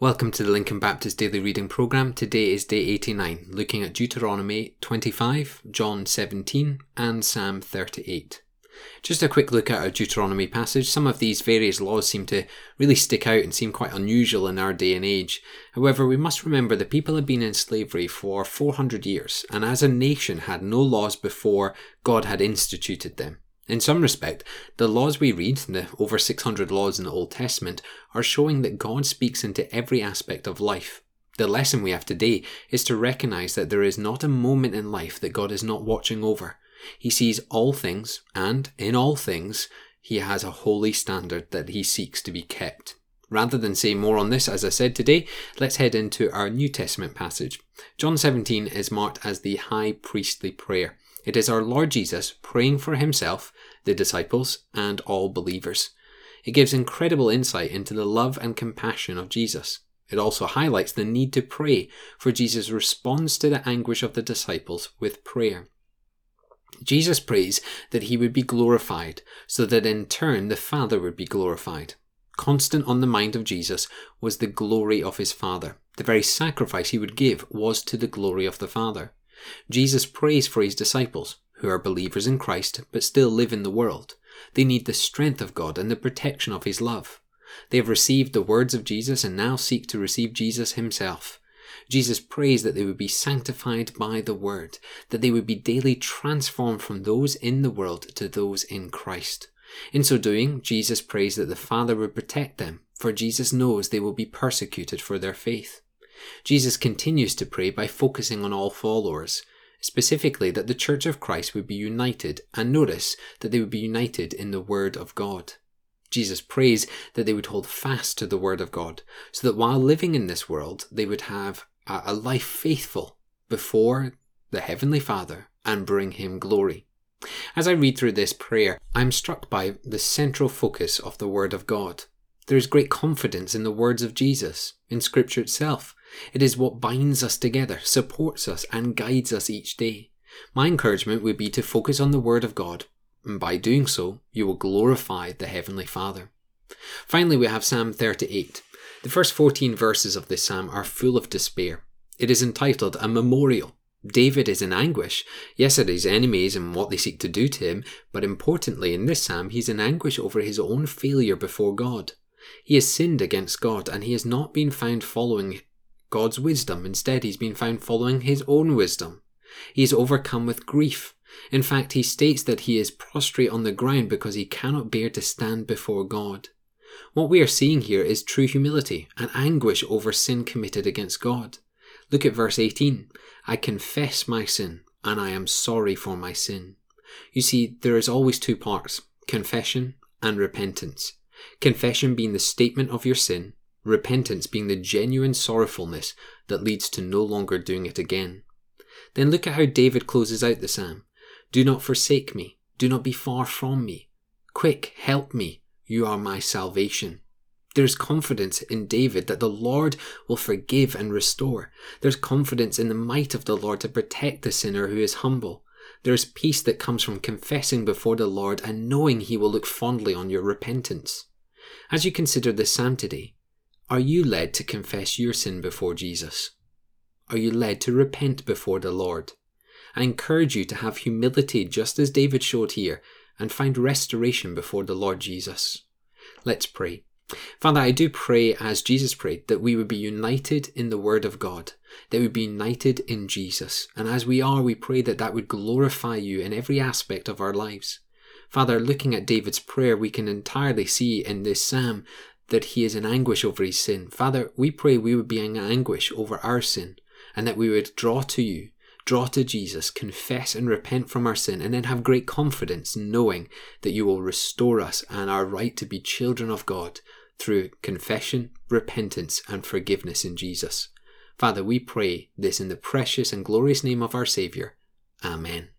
Welcome to the Lincoln Baptist Daily Reading Program. Today is day 89, looking at Deuteronomy 25, John 17, and Psalm 38. Just a quick look at our Deuteronomy passage. Some of these various laws seem to really stick out and seem quite unusual in our day and age. However, we must remember the people had been in slavery for 400 years, and as a nation had no laws before God had instituted them. In some respect, the laws we read, the over 600 laws in the Old Testament, are showing that God speaks into every aspect of life. The lesson we have today is to recognize that there is not a moment in life that God is not watching over. He sees all things, and in all things, He has a holy standard that He seeks to be kept. Rather than say more on this, as I said today, let's head into our New Testament passage. John 17 is marked as the high priestly prayer. It is our Lord Jesus praying for himself, the disciples, and all believers. It gives incredible insight into the love and compassion of Jesus. It also highlights the need to pray, for Jesus responds to the anguish of the disciples with prayer. Jesus prays that he would be glorified, so that in turn the Father would be glorified. Constant on the mind of Jesus was the glory of his Father. The very sacrifice he would give was to the glory of the Father. Jesus prays for his disciples, who are believers in Christ but still live in the world. They need the strength of God and the protection of his love. They have received the words of Jesus and now seek to receive Jesus himself. Jesus prays that they would be sanctified by the word, that they would be daily transformed from those in the world to those in Christ. In so doing, Jesus prays that the Father would protect them, for Jesus knows they will be persecuted for their faith. Jesus continues to pray by focusing on all followers, specifically that the Church of Christ would be united, and notice that they would be united in the Word of God. Jesus prays that they would hold fast to the Word of God, so that while living in this world, they would have a life faithful before the Heavenly Father and bring Him glory. As I read through this prayer, I am struck by the central focus of the Word of God. There is great confidence in the words of Jesus, in Scripture itself. It is what binds us together, supports us, and guides us each day. My encouragement would be to focus on the Word of God, and by doing so, you will glorify the Heavenly Father. Finally, we have Psalm 38. The first 14 verses of this psalm are full of despair. It is entitled A Memorial. David is in anguish, yes, at his enemies and what they seek to do to him, but importantly in this psalm, he's in anguish over his own failure before God. He has sinned against God and he has not been found following God's wisdom. Instead, he's been found following his own wisdom. He is overcome with grief. In fact, he states that he is prostrate on the ground because he cannot bear to stand before God. What we are seeing here is true humility and anguish over sin committed against God. Look at verse 18. I confess my sin, and I am sorry for my sin. You see, there is always two parts confession and repentance. Confession being the statement of your sin, repentance being the genuine sorrowfulness that leads to no longer doing it again. Then look at how David closes out the psalm Do not forsake me, do not be far from me. Quick, help me, you are my salvation. There's confidence in David that the Lord will forgive and restore. There's confidence in the might of the Lord to protect the sinner who is humble. There's peace that comes from confessing before the Lord and knowing He will look fondly on your repentance. As you consider this psalm today, are you led to confess your sin before Jesus? Are you led to repent before the Lord? I encourage you to have humility just as David showed here and find restoration before the Lord Jesus. Let's pray. Father, I do pray as Jesus prayed that we would be united in the Word of God, that we would be united in Jesus. And as we are, we pray that that would glorify you in every aspect of our lives. Father, looking at David's prayer, we can entirely see in this psalm that he is in anguish over his sin. Father, we pray we would be in anguish over our sin and that we would draw to you, draw to Jesus, confess and repent from our sin, and then have great confidence knowing that you will restore us and our right to be children of God through confession, repentance, and forgiveness in Jesus. Father, we pray this in the precious and glorious name of our Saviour. Amen.